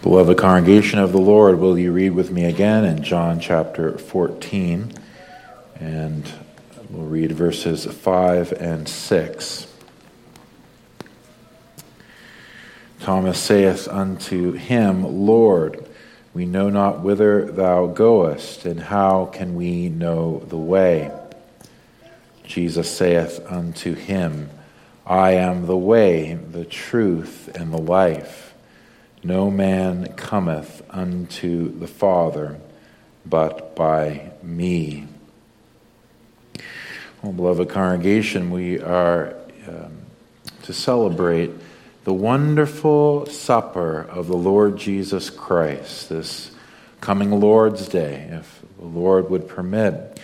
Beloved congregation of the Lord, will you read with me again in John chapter 14? And we'll read verses 5 and 6. Thomas saith unto him, Lord, we know not whither thou goest, and how can we know the way? Jesus saith unto him, I am the way, the truth, and the life. No man cometh unto the Father but by me. Well, beloved congregation, we are um, to celebrate the wonderful supper of the Lord Jesus Christ this coming Lord's Day, if the Lord would permit.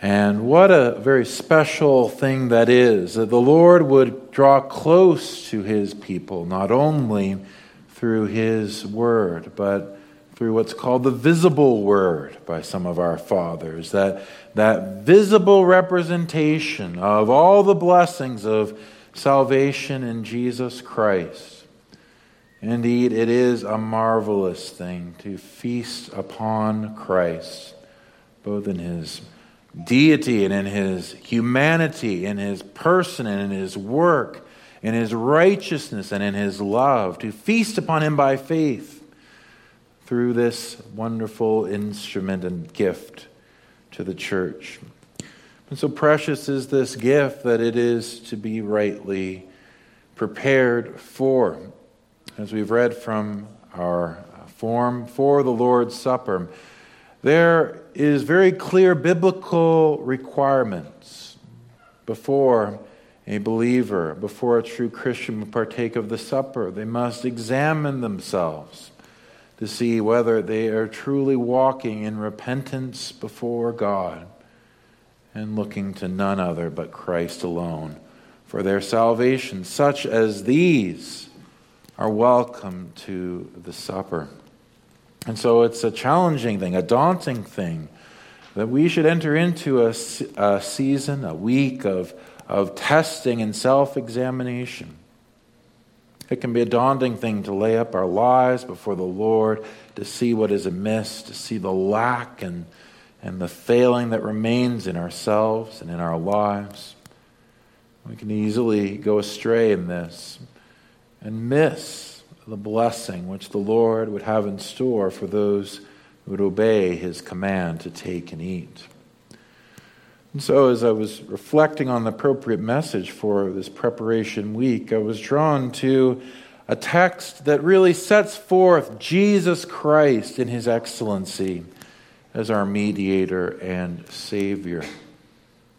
And what a very special thing that is that the Lord would draw close to his people, not only through His Word, but through what's called the visible Word by some of our fathers. That, that visible representation of all the blessings of salvation in Jesus Christ. Indeed, it is a marvelous thing to feast upon Christ, both in His deity and in His humanity, in His person and in His work in his righteousness and in his love, to feast upon him by faith through this wonderful instrument and gift to the church. And so precious is this gift that it is to be rightly prepared for. As we've read from our form for the Lord's Supper, there is very clear biblical requirements before a believer, before a true Christian would partake of the supper, they must examine themselves to see whether they are truly walking in repentance before God and looking to none other but Christ alone for their salvation. Such as these are welcome to the supper. And so it's a challenging thing, a daunting thing, that we should enter into a, a season, a week of of testing and self examination. It can be a daunting thing to lay up our lives before the Lord, to see what is amiss, to see the lack and, and the failing that remains in ourselves and in our lives. We can easily go astray in this and miss the blessing which the Lord would have in store for those who would obey his command to take and eat. And so, as I was reflecting on the appropriate message for this preparation week, I was drawn to a text that really sets forth Jesus Christ in his excellency as our mediator and Savior.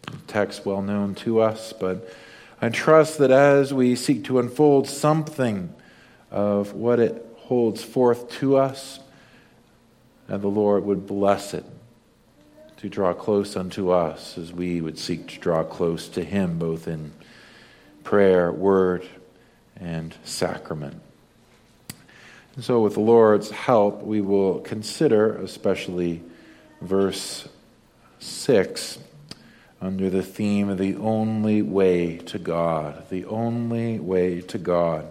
A text well known to us, but I trust that as we seek to unfold something of what it holds forth to us, that the Lord would bless it to draw close unto us as we would seek to draw close to Him, both in prayer, word, and sacrament. And so, with the Lord's help, we will consider especially verse 6 under the theme of the only way to God. The only way to God.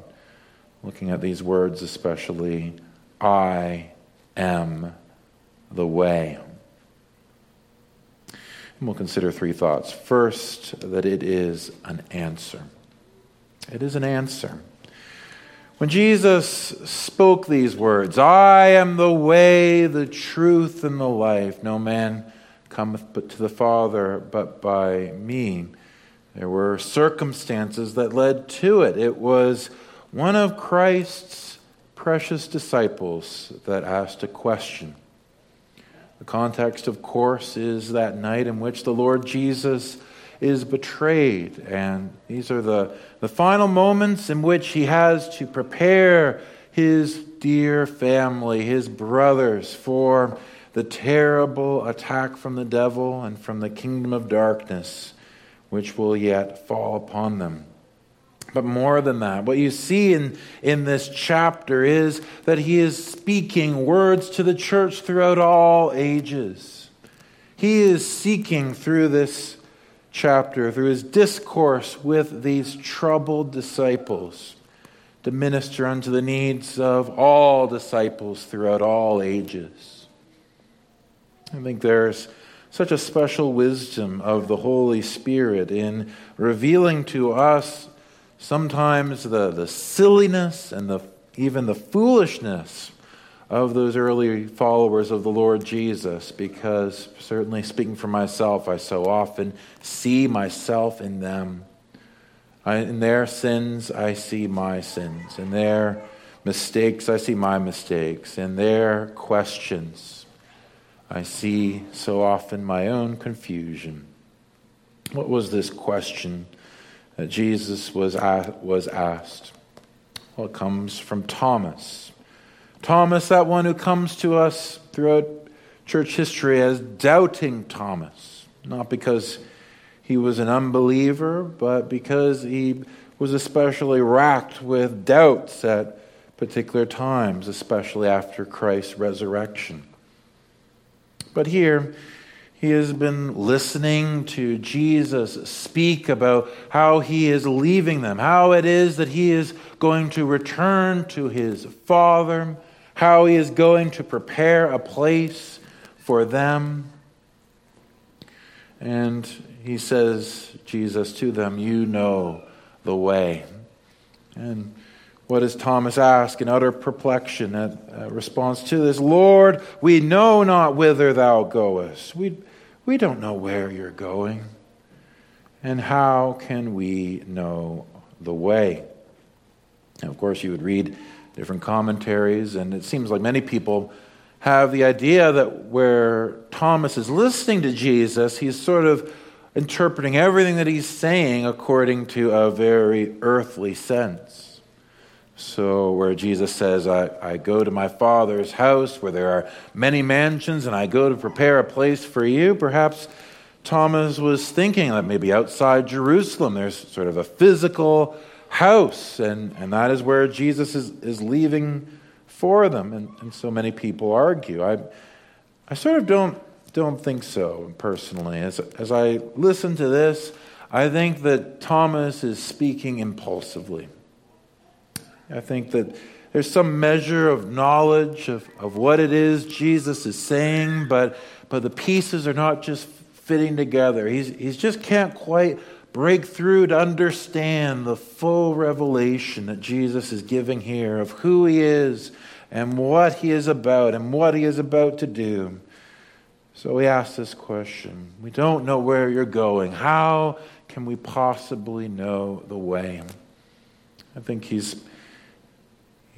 Looking at these words, especially, I am the way. And we'll consider three thoughts. First, that it is an answer. It is an answer. When Jesus spoke these words, I am the way, the truth, and the life, no man cometh but to the Father but by me. There were circumstances that led to it. It was one of Christ's precious disciples that asked a question. The context, of course, is that night in which the Lord Jesus is betrayed. And these are the, the final moments in which he has to prepare his dear family, his brothers, for the terrible attack from the devil and from the kingdom of darkness, which will yet fall upon them. But more than that, what you see in, in this chapter is that he is speaking words to the church throughout all ages. He is seeking through this chapter, through his discourse with these troubled disciples, to minister unto the needs of all disciples throughout all ages. I think there's such a special wisdom of the Holy Spirit in revealing to us sometimes the, the silliness and the, even the foolishness of those early followers of the Lord Jesus, because certainly speaking for myself, I so often see myself in them. I, in their sins, I see my sins. In their mistakes, I see my mistakes. In their questions, I see so often my own confusion. What was this question that Jesus was, was asked? Well, it comes from Thomas. Thomas, that one who comes to us throughout church history as doubting Thomas, not because he was an unbeliever, but because he was especially racked with doubts at particular times, especially after Christ's resurrection. But here, he has been listening to Jesus speak about how he is leaving them, how it is that he is going to return to his Father, how he is going to prepare a place for them. And he says, Jesus, to them, You know the way. And what does Thomas ask in utter perplexion uh, response to this? Lord, we know not whither thou goest. We, we don't know where you're going. And how can we know the way? Now, of course, you would read different commentaries, and it seems like many people have the idea that where Thomas is listening to Jesus, he's sort of interpreting everything that he's saying according to a very earthly sense. So, where Jesus says, I, I go to my Father's house where there are many mansions, and I go to prepare a place for you, perhaps Thomas was thinking that maybe outside Jerusalem there's sort of a physical house, and, and that is where Jesus is, is leaving for them. And, and so many people argue. I, I sort of don't don't think so personally. As, as I listen to this, I think that Thomas is speaking impulsively. I think that there's some measure of knowledge of, of what it is Jesus is saying, but, but the pieces are not just fitting together. He's, he just can't quite break through to understand the full revelation that Jesus is giving here of who he is and what he is about and what he is about to do. So we ask this question We don't know where you're going. How can we possibly know the way? I think he's,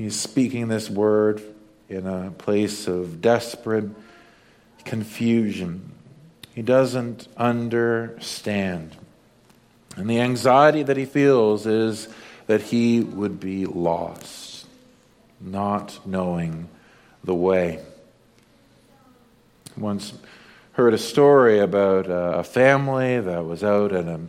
he's speaking this word in a place of desperate confusion. He doesn't understand. And the anxiety that he feels is that he would be lost, not knowing the way. Once heard a story about uh, a family that was out at a,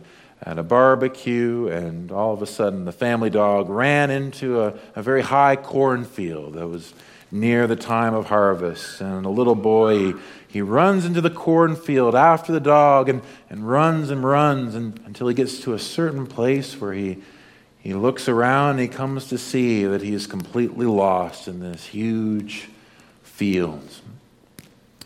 at a barbecue, and all of a sudden the family dog ran into a, a very high cornfield that was near the time of harvest. And a little boy, he, he runs into the cornfield after the dog and, and runs and runs and, until he gets to a certain place where he, he looks around and he comes to see that he is completely lost in this huge field.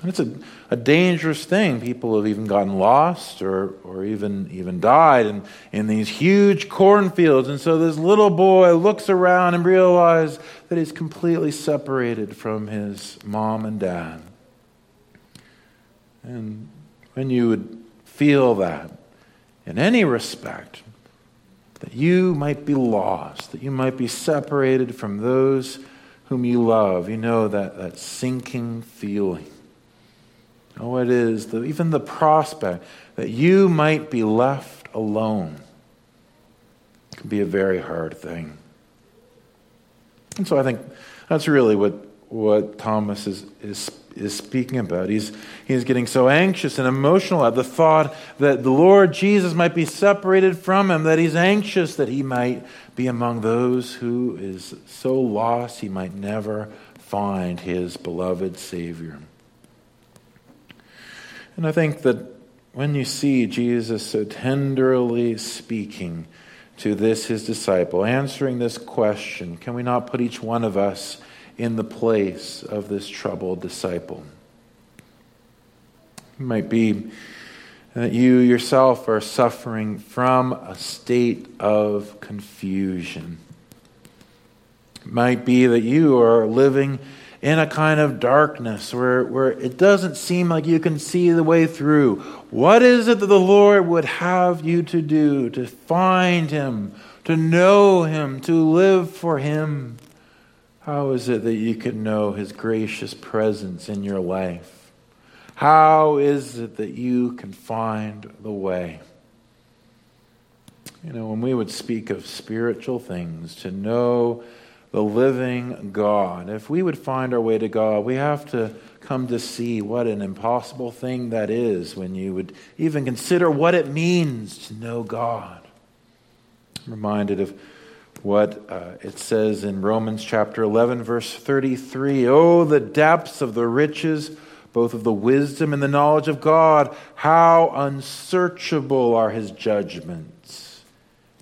And it's a, a dangerous thing. People have even gotten lost or, or even, even died in, in these huge cornfields. And so this little boy looks around and realizes that he's completely separated from his mom and dad. And when you would feel that in any respect, that you might be lost, that you might be separated from those whom you love, you know that, that sinking feeling. Oh, it is the, even the prospect that you might be left alone can be a very hard thing. And so I think that's really what, what Thomas is, is, is speaking about. He's, he's getting so anxious and emotional at the thought that the Lord Jesus might be separated from him, that he's anxious that he might be among those who is so lost he might never find his beloved Savior. And I think that when you see Jesus so tenderly speaking to this his disciple, answering this question can we not put each one of us in the place of this troubled disciple? It might be that you yourself are suffering from a state of confusion. It might be that you are living in a kind of darkness where, where it doesn't seem like you can see the way through. What is it that the Lord would have you to do to find Him, to know Him, to live for Him? How is it that you can know His gracious presence in your life? How is it that you can find the way? You know, when we would speak of spiritual things, to know the living God, if we would find our way to God, we have to come to see what an impossible thing that is when you would even consider what it means to know God. I'm reminded of what uh, it says in Romans chapter 11, verse 33 Oh, the depths of the riches both of the wisdom and the knowledge of God. How unsearchable are his judgments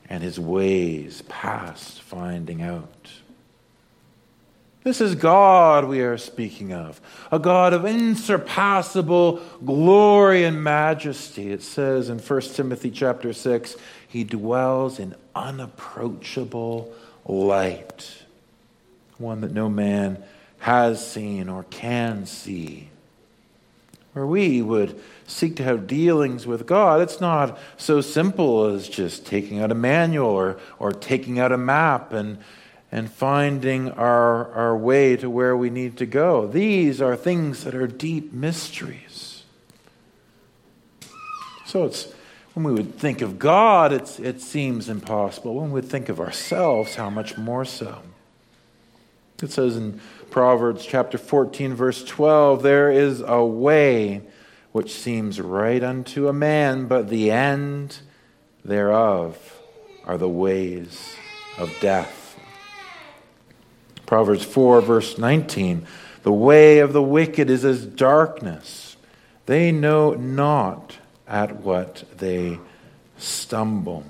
and his ways past finding out. This is God we are speaking of, a God of insurpassable glory and majesty. It says in 1 Timothy chapter 6, he dwells in unapproachable light, one that no man has seen or can see where we would seek to have dealings with God, it's not so simple as just taking out a manual or, or taking out a map and, and finding our, our way to where we need to go. These are things that are deep mysteries. So it's when we would think of God, it's, it seems impossible. When we think of ourselves, how much more so? It says in Proverbs chapter 14, verse 12 there is a way which seems right unto a man, but the end thereof are the ways of death. Proverbs 4, verse 19 the way of the wicked is as darkness, they know not at what they stumble.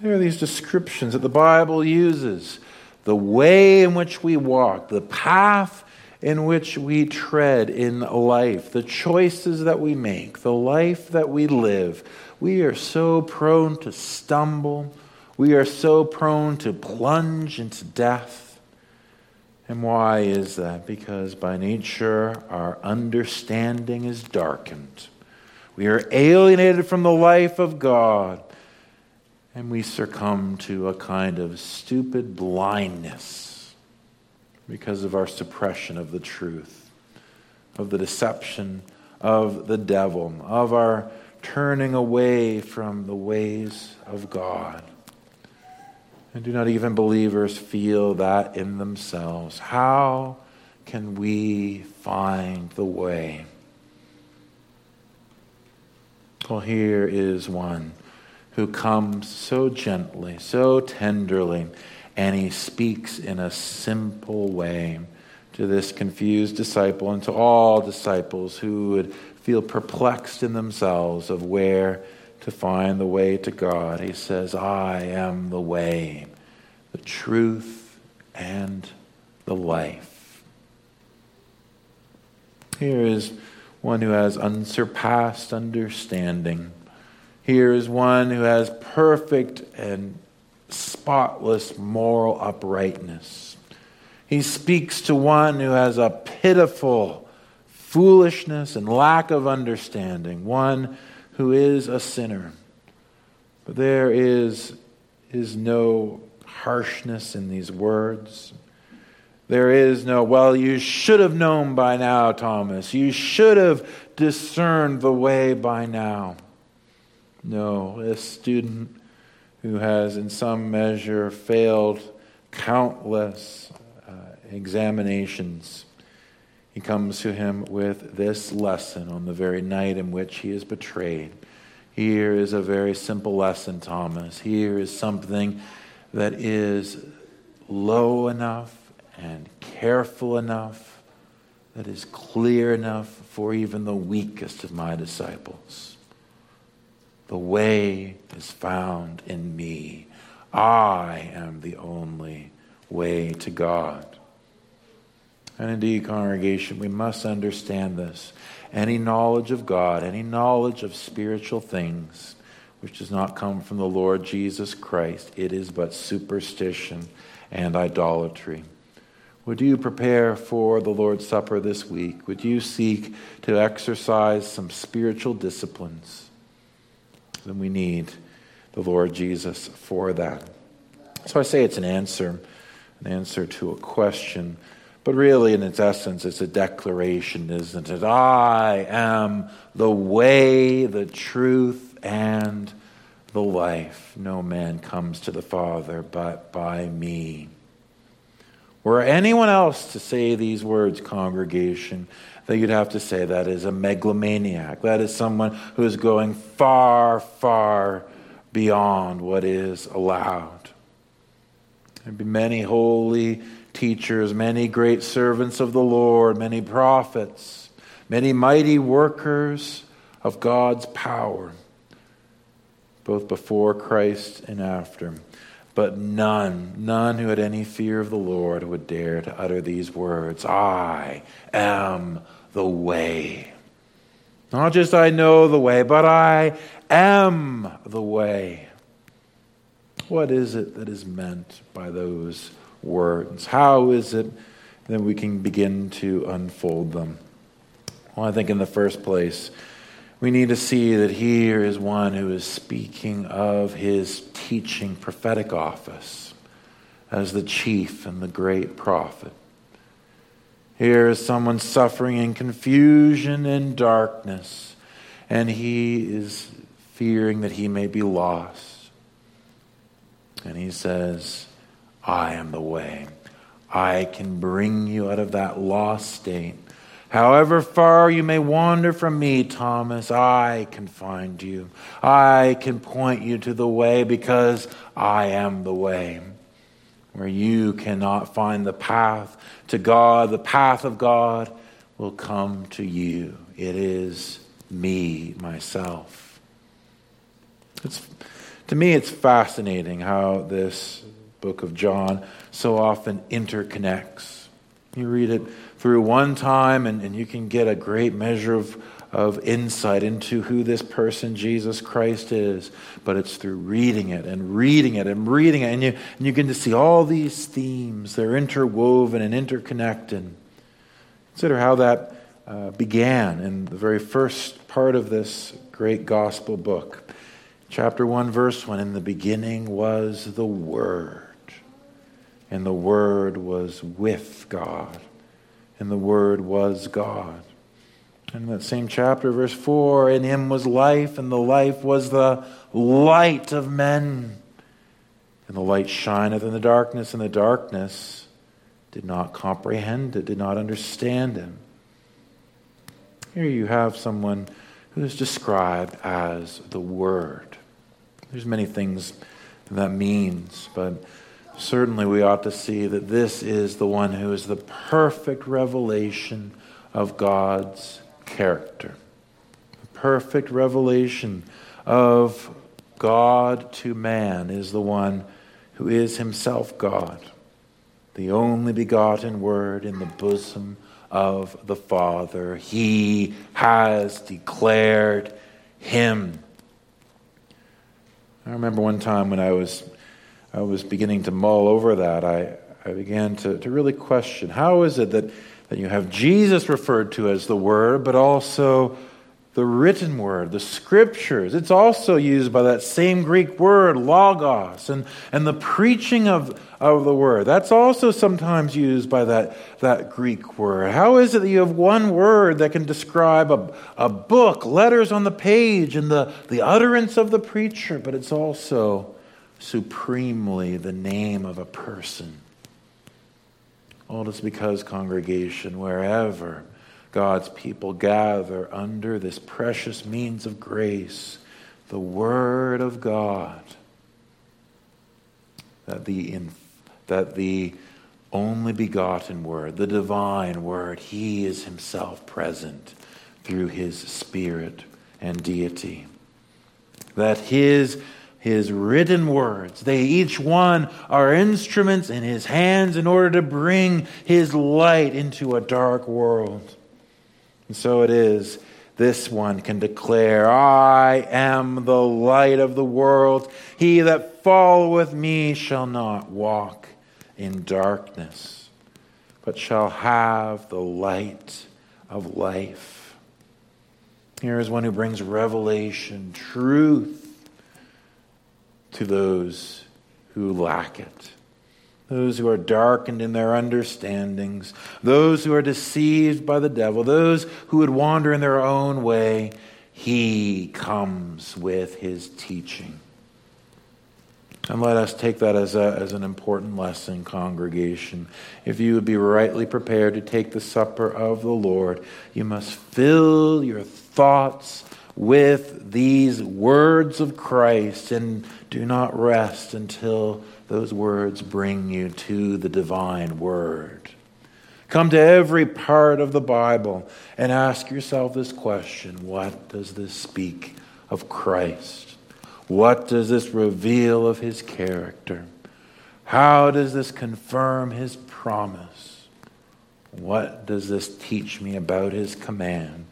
There are these descriptions that the Bible uses the way in which we walk, the path in which we tread in life, the choices that we make, the life that we live, we are so prone to stumble. We are so prone to plunge into death. And why is that? Because by nature, our understanding is darkened. We are alienated from the life of God and we succumb to a kind of stupid blindness because of our suppression of the truth, of the deception of the devil, of our turning away from the ways of God. And do not even believers feel that in themselves? How can we find the way? Well, here is one who comes so gently, so tenderly, and he speaks in a simple way to this confused disciple and to all disciples who would feel perplexed in themselves of where to find the way to God. He says, I am the way, the truth, and the life. Here is one who has unsurpassed understanding here is one who has perfect and spotless moral uprightness. He speaks to one who has a pitiful foolishness and lack of understanding, one who is a sinner. But there is, is no harshness in these words. There is no, well, you should have known by now, Thomas. You should have discerned the way by now. No, a student who has, in some measure, failed countless uh, examinations. He comes to him with this lesson on the very night in which he is betrayed. Here is a very simple lesson, Thomas. Here is something that is low enough and careful enough, that is clear enough for even the weakest of my disciples. The way is found in me. I am the only way to God. And indeed, congregation, we must understand this. Any knowledge of God, any knowledge of spiritual things, which does not come from the Lord Jesus Christ, it is but superstition and idolatry. Would you prepare for the Lord's Supper this week? Would you seek to exercise some spiritual disciplines? Then we need the Lord Jesus for that. So I say it's an answer, an answer to a question. But really, in its essence, it's a declaration, isn't it? I am the way, the truth, and the life. No man comes to the Father but by me. Were anyone else to say these words, congregation, that you'd have to say that is a megalomaniac. That is someone who is going far, far beyond what is allowed. There'd be many holy teachers, many great servants of the Lord, many prophets, many mighty workers of God's power, both before Christ and after. But none, none who had any fear of the Lord would dare to utter these words I am the way. Not just I know the way, but I am the way. What is it that is meant by those words? How is it that we can begin to unfold them? Well, I think in the first place, we need to see that here is one who is speaking of his teaching prophetic office as the chief and the great prophet. Here is someone suffering in confusion and darkness, and he is fearing that he may be lost. And he says, I am the way. I can bring you out of that lost state. However far you may wander from me, Thomas, I can find you. I can point you to the way because I am the way. Where you cannot find the path to God, the path of God will come to you. It is me, myself. It's, to me, it's fascinating how this book of John so often interconnects. You read it through one time, and, and you can get a great measure of, of insight into who this person, Jesus Christ, is. But it's through reading it and reading it and reading it, and you, and you get to see all these themes. They're interwoven and interconnected. Consider how that uh, began in the very first part of this great gospel book. Chapter 1, verse 1 In the beginning was the Word and the Word was with God, and the Word was God. In that same chapter, verse 4, in him was life, and the life was the light of men. And the light shineth in the darkness, and the darkness did not comprehend it, did not understand him. Here you have someone who is described as the Word. There's many things that means, but certainly we ought to see that this is the one who is the perfect revelation of God's character. The perfect revelation of God to man is the one who is himself God, the only begotten Word in the bosom of the Father. He has declared him. I remember one time when I was I was beginning to mull over that, I, I began to, to really question how is it that, that you have Jesus referred to as the Word, but also the written word, the scriptures. It's also used by that same Greek word, logos, and, and the preaching of, of the word. That's also sometimes used by that, that Greek word. How is it that you have one word that can describe a, a book, letters on the page, and the, the utterance of the preacher, but it's also supremely the name of a person. All is because, congregation, wherever God's people gather under this precious means of grace, the Word of God, that the, that the only begotten Word, the divine Word, He is Himself present through His Spirit and deity that his, his written words, they each one are instruments in his hands in order to bring his light into a dark world. And so it is. This one can declare, I am the light of the world. He that followeth me shall not walk in darkness, but shall have the light of life. Here is one who brings revelation, truth to those who lack it. Those who are darkened in their understandings, those who are deceived by the devil, those who would wander in their own way, he comes with his teaching. And let us take that as, a, as an important lesson, congregation. If you would be rightly prepared to take the supper of the Lord, you must fill your thoughts with these words of Christ and do not rest until those words bring you to the divine word. Come to every part of the Bible and ask yourself this question What does this speak of Christ? What does this reveal of his character? How does this confirm his promise? What does this teach me about his command?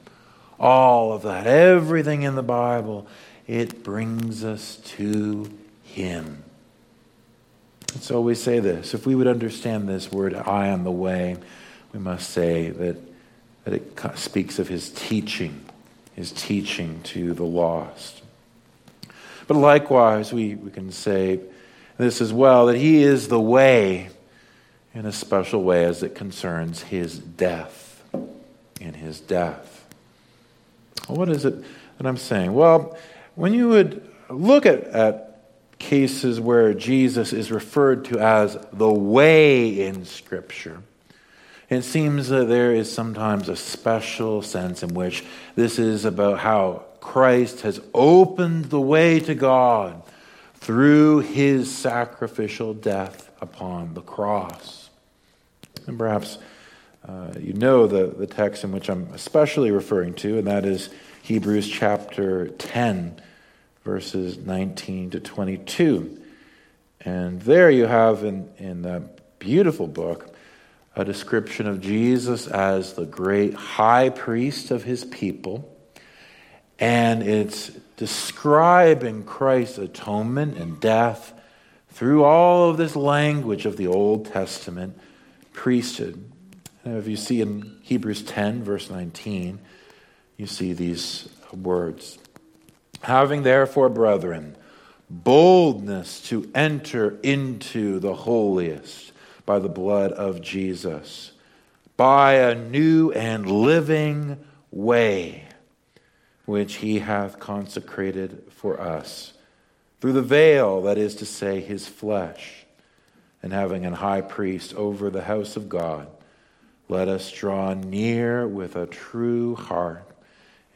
All of that, everything in the Bible, it brings us to him. And so we say this if we would understand this word, I am the way, we must say that, that it speaks of his teaching, his teaching to the lost. But likewise, we, we can say this as well that he is the way in a special way as it concerns his death. In his death. Well, what is it that I'm saying? Well, when you would look at, at cases where Jesus is referred to as the way in Scripture, it seems that there is sometimes a special sense in which this is about how Christ has opened the way to God through his sacrificial death upon the cross. And perhaps uh, you know the, the text in which I'm especially referring to, and that is Hebrews chapter 10, verses 19 to 22. And there you have in, in that beautiful book a description of Jesus as the great high priest of his people and it's describing Christ's atonement and death through all of this language of the Old Testament priesthood. And if you see in Hebrews 10, verse 19, you see these words Having therefore, brethren, boldness to enter into the holiest by the blood of Jesus, by a new and living way which he hath consecrated for us, through the veil, that is to say, his flesh, and having an high priest over the house of God, let us draw near with a true heart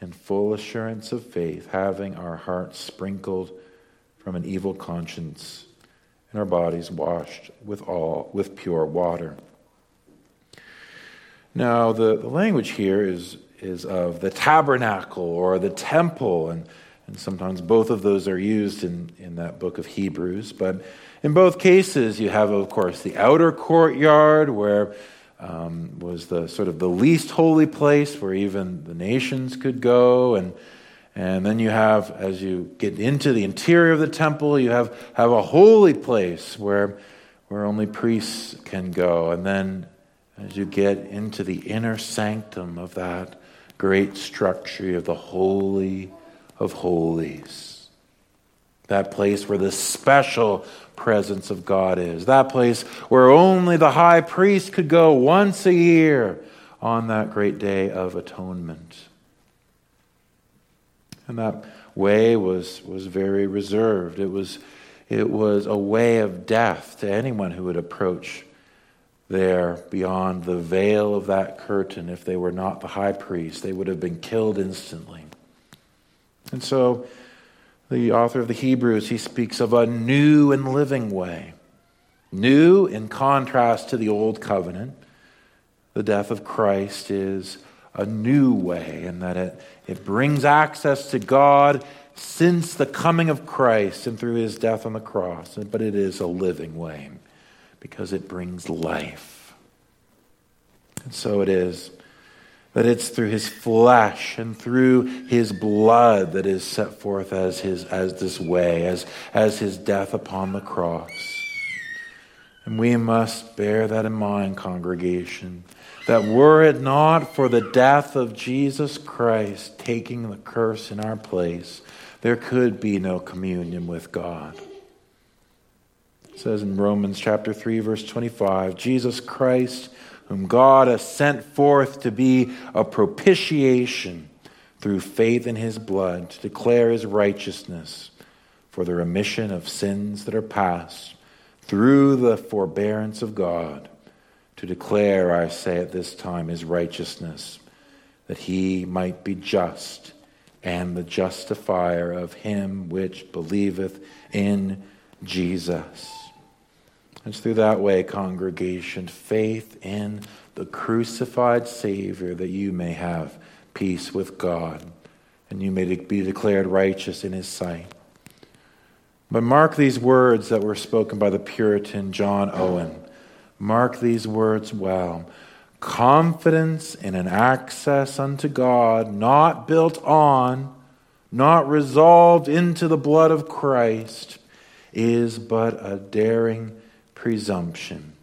in full assurance of faith, having our hearts sprinkled from an evil conscience and our bodies washed with all with pure water. Now, the, the language here is is of the tabernacle or the temple. And, and sometimes both of those are used in, in that book of Hebrews. But in both cases, you have, of course, the outer courtyard where um, was the sort of the least holy place where even the nations could go. And, and then you have, as you get into the interior of the temple, you have, have a holy place where, where only priests can go. And then as you get into the inner sanctum of that, great structure of the Holy of Holies. That place where the special presence of God is. That place where only the high priest could go once a year on that great day of atonement. And that way was, was very reserved. It was, it was a way of death to anyone who would approach there beyond the veil of that curtain if they were not the high priest. They would have been killed instantly. And so the author of the Hebrews, he speaks of a new and living way. New in contrast to the old covenant. The death of Christ is a new way in that it, it brings access to God since the coming of Christ and through his death on the cross, but it is a living way because it brings life. And so it is that it's through his flesh and through his blood that is set forth as his as this way as as his death upon the cross. And we must bear that in mind congregation that were it not for the death of Jesus Christ taking the curse in our place there could be no communion with God. It says in Romans chapter 3 verse 25 Jesus Christ whom God has sent forth to be a propitiation through faith in his blood, to declare his righteousness for the remission of sins that are past, through the forbearance of God, to declare, I say at this time, his righteousness, that he might be just and the justifier of him which believeth in Jesus. It's through that way, congregation, faith in the crucified Savior that you may have peace with God and you may be declared righteous in His sight. But mark these words that were spoken by the Puritan John Owen. Mark these words well. Confidence in an access unto God, not built on, not resolved into the blood of Christ, is but a daring presumption,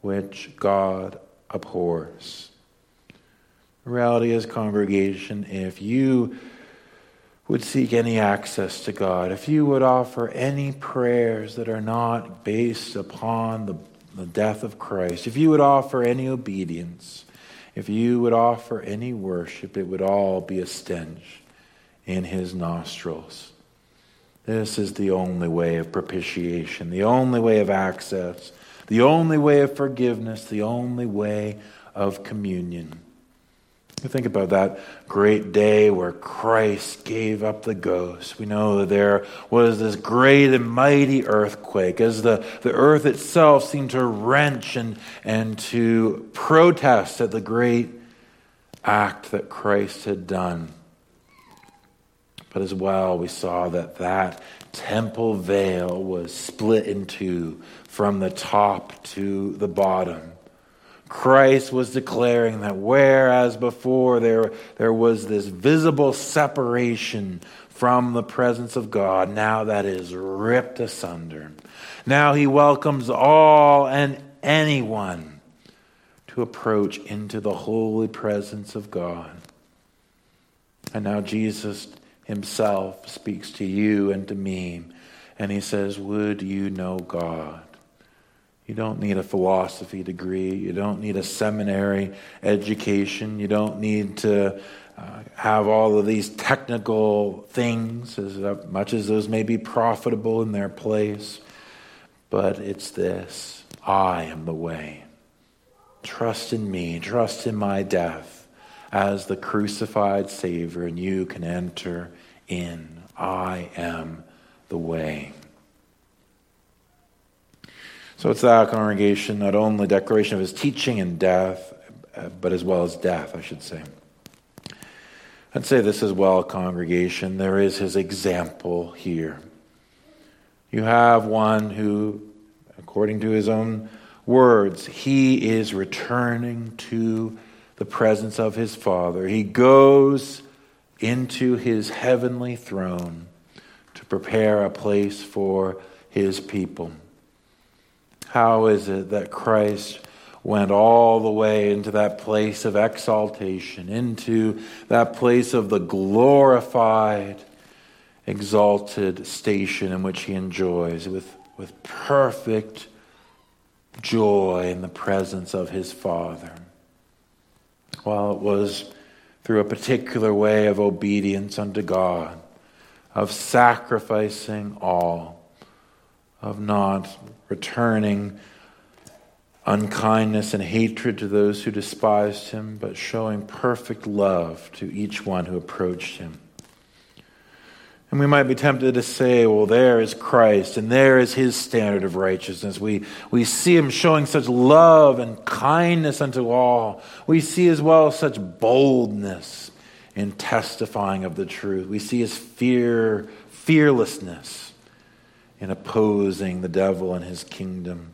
which God abhors. The reality is, congregation, if you would seek any access to God, if you would offer any prayers that are not based upon the, the death of Christ, if you would offer any obedience, if you would offer any worship, it would all be a stench in his nostrils. This is the only way of propitiation, the only way of access, the only way of forgiveness, the only way of communion. Think about that great day where Christ gave up the ghost. We know that there was this great and mighty earthquake as the, the earth itself seemed to wrench and, and to protest at the great act that Christ had done. But as well, we saw that that temple veil was split in two from the top to the bottom. Christ was declaring that whereas before there, there was this visible separation from the presence of God, now that is ripped asunder. Now he welcomes all and anyone to approach into the holy presence of God. And now Jesus himself speaks to you and to me. And he says, Would you know God? You don't need a philosophy degree. You don't need a seminary education. You don't need to uh, have all of these technical things, as much as those may be profitable in their place. But it's this I am the way. Trust in me, trust in my death as the crucified Savior, and you can enter in. I am the way. So it's that congregation, not only declaration of his teaching and death, but as well as death, I should say. I'd say this as well, congregation. There is his example here. You have one who, according to his own words, he is returning to the presence of his Father. He goes into his heavenly throne to prepare a place for his people. How is it that Christ went all the way into that place of exaltation, into that place of the glorified, exalted station in which he enjoys with, with perfect joy in the presence of his Father? Well, it was through a particular way of obedience unto God, of sacrificing all, of not returning unkindness and hatred to those who despised him, but showing perfect love to each one who approached him. And we might be tempted to say, well, there is Christ, and there is his standard of righteousness. We, we see him showing such love and kindness unto all. We see as well such boldness in testifying of the truth. We see his fear, fearlessness in opposing the devil and his kingdom.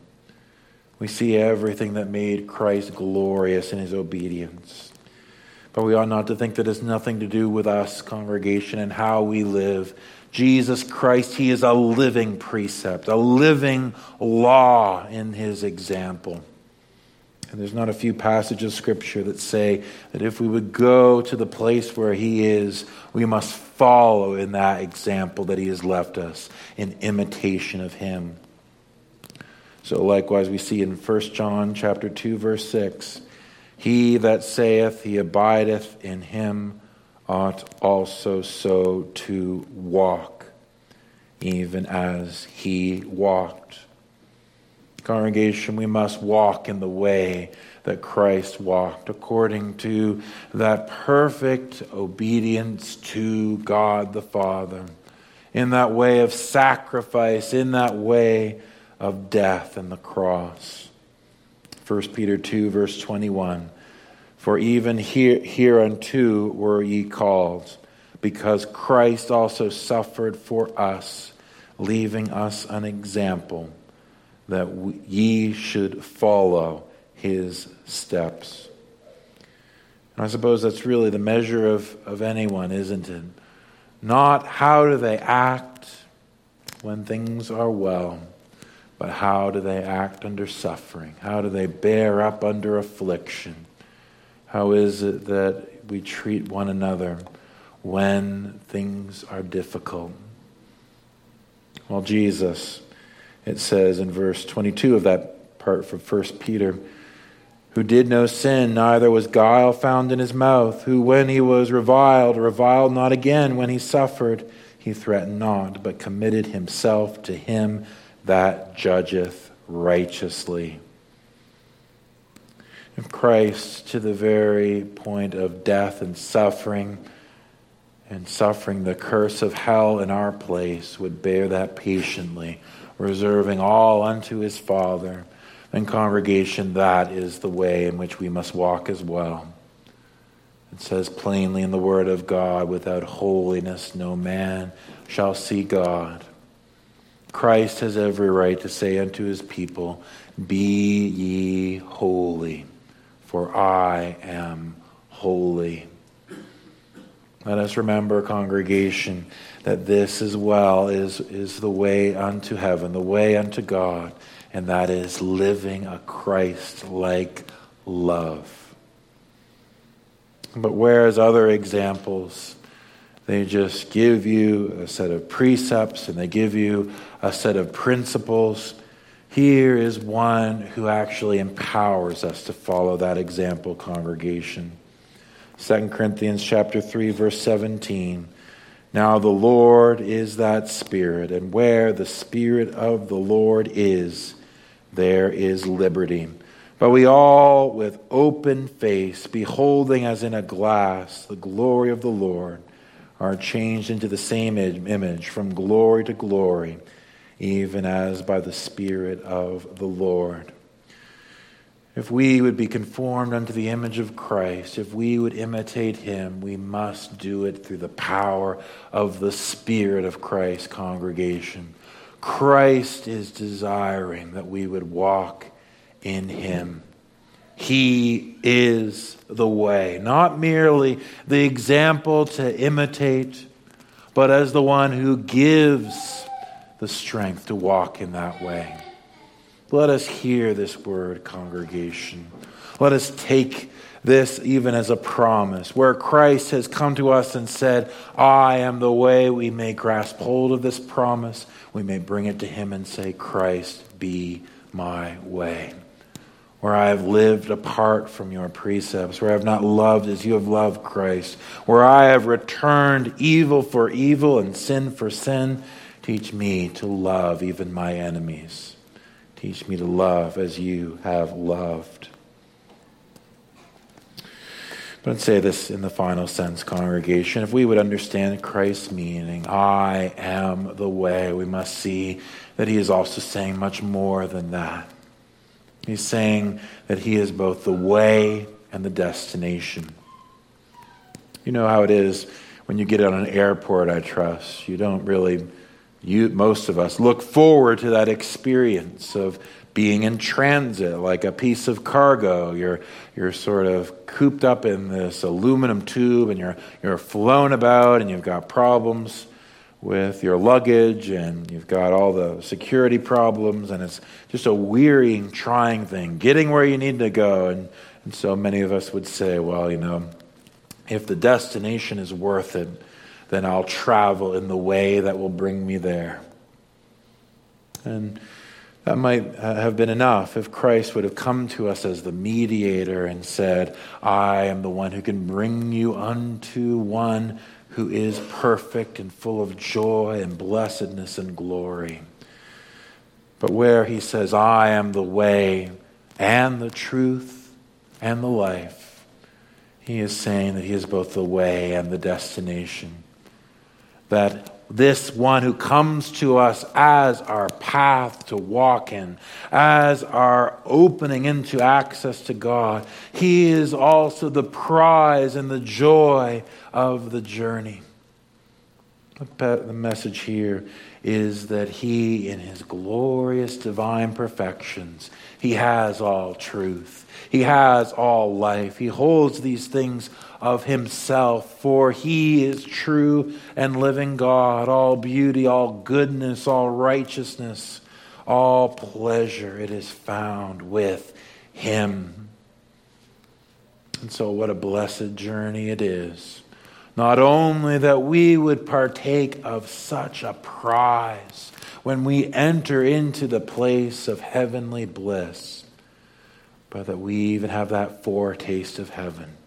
We see everything that made Christ glorious in his obedience. But we ought not to think that it's nothing to do with us, congregation, and how we live. Jesus Christ, He is a living precept, a living law in His example. And there's not a few passages of Scripture that say that if we would go to the place where He is, we must follow in that example that He has left us in imitation of Him. So likewise we see in 1 John chapter 2 verse 6, he that saith he abideth in him ought also so to walk, even as he walked. Congregation, we must walk in the way that Christ walked, according to that perfect obedience to God the Father, in that way of sacrifice, in that way of death and the cross. 1 Peter 2, verse 21 For even here, hereunto were ye called, because Christ also suffered for us, leaving us an example that we, ye should follow his steps. And I suppose that's really the measure of, of anyone, isn't it? Not how do they act when things are well but how do they act under suffering? How do they bear up under affliction? How is it that we treat one another when things are difficult? Well, Jesus, it says in verse 22 of that part from 1 Peter, who did no sin, neither was guile found in his mouth, who when he was reviled, reviled not again, when he suffered, he threatened not, but committed himself to him that judgeth righteously. If Christ, to the very point of death and suffering, and suffering the curse of hell in our place, would bear that patiently, reserving all unto his Father, And, congregation, that is the way in which we must walk as well. It says plainly in the Word of God, without holiness no man shall see God. Christ has every right to say unto his people, Be ye holy, for I am holy. Let us remember, congregation, that this as well is, is the way unto heaven, the way unto God, and that is living a Christ like love. But whereas other examples, they just give you a set of precepts and they give you a set of principles. Here is one who actually empowers us to follow that example, congregation. 2 Corinthians chapter 3 verse 17. Now the Lord is that spirit, and where the spirit of the Lord is, there is liberty. But we all, with open face, beholding as in a glass the glory of the Lord, are changed into the same image from glory to glory even as by the Spirit of the Lord. If we would be conformed unto the image of Christ, if we would imitate him, we must do it through the power of the Spirit of Christ, congregation. Christ is desiring that we would walk in him. He is the way, not merely the example to imitate, but as the one who gives the strength to walk in that way. Let us hear this word, congregation. Let us take this even as a promise, where Christ has come to us and said, I am the way. We may grasp hold of this promise. We may bring it to Him and say, Christ, be my way. Where I have lived apart from your precepts, where I have not loved as you have loved Christ, where I have returned evil for evil and sin for sin, Teach me to love even my enemies. Teach me to love as you have loved. But I'd say this in the final sense, congregation. If we would understand Christ's meaning, I am the way, we must see that he is also saying much more than that. He's saying that he is both the way and the destination. You know how it is when you get on an airport, I trust. You don't really, you, most of us, look forward to that experience of being in transit, like a piece of cargo. You're, you're sort of cooped up in this aluminum tube and you're, you're flown about and you've got problems with your luggage and you've got all the security problems and it's just a wearying, trying thing, getting where you need to go. And, and so many of us would say, well, you know, if the destination is worth it, then I'll travel in the way that will bring me there. And that might have been enough if Christ would have come to us as the mediator and said, I am the one who can bring you unto one who is perfect and full of joy and blessedness and glory. But where he says, I am the way and the truth and the life, he is saying that he is both the way and the destination. That this one who comes to us as our path to walk in, as our opening into access to God. He is also the prize and the joy of the journey. The message here is that He, in His glorious divine perfections, He has all truth. He has all life. He holds these things of himself, for he is true and living God, all beauty, all goodness, all righteousness, all pleasure. It is found with him. And so, what a blessed journey it is. Not only that we would partake of such a prize when we enter into the place of heavenly bliss, but that we even have that foretaste of heaven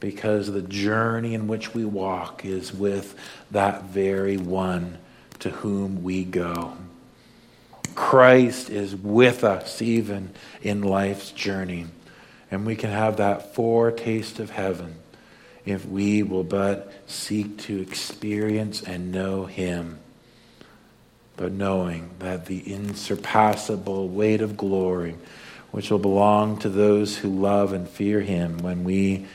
because the journey in which we walk is with that very one to whom we go. Christ is with us even in life's journey, and we can have that foretaste of heaven if we will but seek to experience and know Him. But knowing that the insurpassable weight of glory, which will belong to those who love and fear Him when we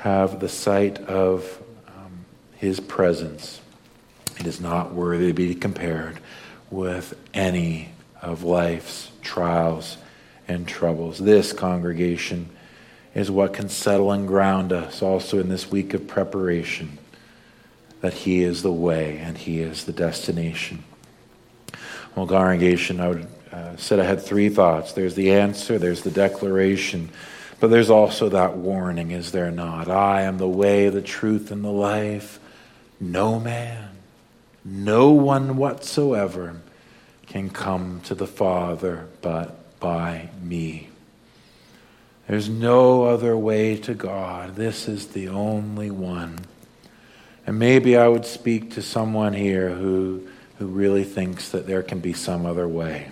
have the sight of um, his presence. It is not worthy to be compared with any of life's trials and troubles. This congregation is what can settle and ground us also in this week of preparation that He is the way and He is the destination. Well, congregation, I would uh, said I had three thoughts. There's the answer, there's the declaration, but there's also that warning, is there not? I am the way, the truth, and the life. No man, no one whatsoever can come to the Father but by me. There's no other way to God. This is the only one. And maybe I would speak to someone here who, who really thinks that there can be some other way.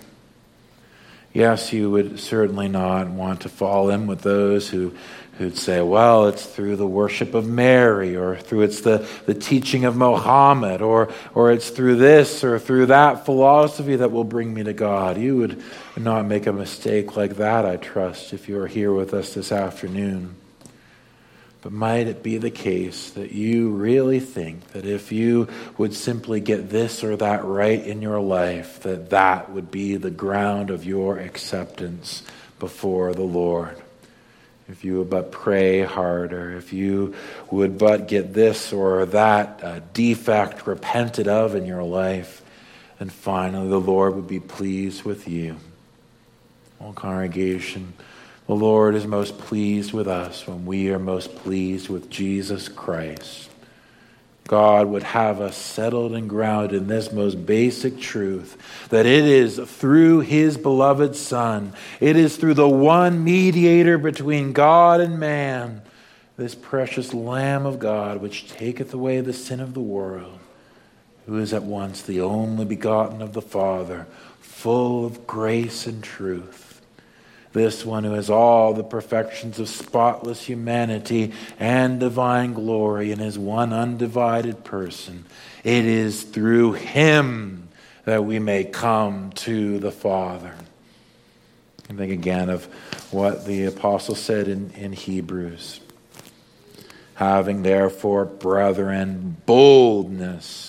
Yes, you would certainly not want to fall in with those who, who'd say, well, it's through the worship of Mary, or through it's the, the teaching of Mohammed, or, or it's through this or through that philosophy that will bring me to God. You would not make a mistake like that, I trust, if you are here with us this afternoon. But might it be the case that you really think that if you would simply get this or that right in your life, that that would be the ground of your acceptance before the Lord? If you would but pray harder, if you would but get this or that uh, defect repented of in your life, then finally the Lord would be pleased with you. All congregation, the Lord is most pleased with us when we are most pleased with Jesus Christ. God would have us settled and grounded in this most basic truth that it is through His beloved Son, it is through the one mediator between God and man, this precious Lamb of God, which taketh away the sin of the world, who is at once the only begotten of the Father, full of grace and truth this one who has all the perfections of spotless humanity and divine glory in his one undivided person. It is through him that we may come to the Father. And think again of what the apostle said in, in Hebrews. Having therefore, brethren, boldness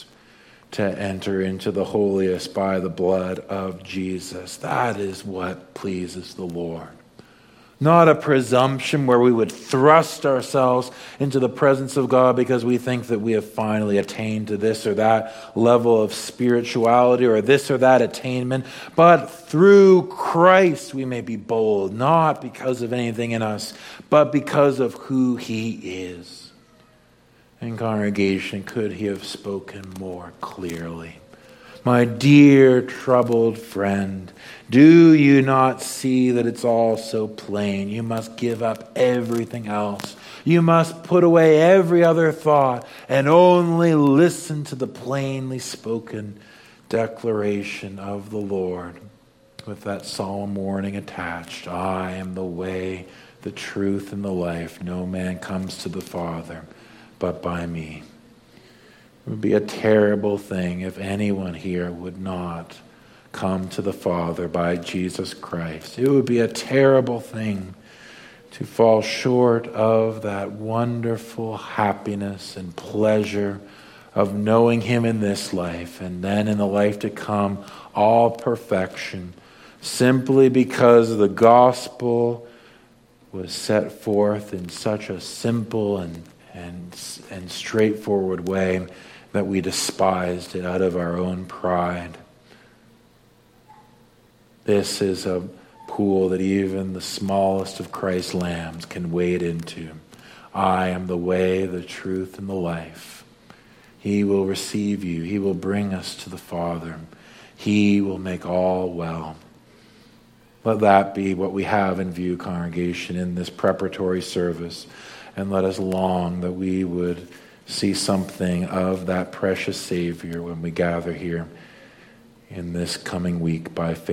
to enter into the holiest by the blood of Jesus. That is what pleases the Lord not a presumption where we would thrust ourselves into the presence of God because we think that we have finally attained to this or that level of spirituality or this or that attainment, but through Christ we may be bold, not because of anything in us, but because of who He is. And, congregation, could He have spoken more clearly? My dear troubled friend, do you not see that it's all so plain? You must give up everything else. You must put away every other thought and only listen to the plainly spoken declaration of the Lord with that solemn warning attached I am the way, the truth, and the life. No man comes to the Father but by me. It would be a terrible thing if anyone here would not come to the Father by Jesus Christ. It would be a terrible thing to fall short of that wonderful happiness and pleasure of knowing Him in this life and then in the life to come, all perfection, simply because the gospel was set forth in such a simple and, and, and straightforward way that we despised it out of our own pride. This is a pool that even the smallest of Christ's lambs can wade into. I am the way, the truth, and the life. He will receive you. He will bring us to the Father. He will make all well. Let that be what we have in view, congregation, in this preparatory service. And let us long that we would see something of that precious Savior when we gather here in this coming week by faith.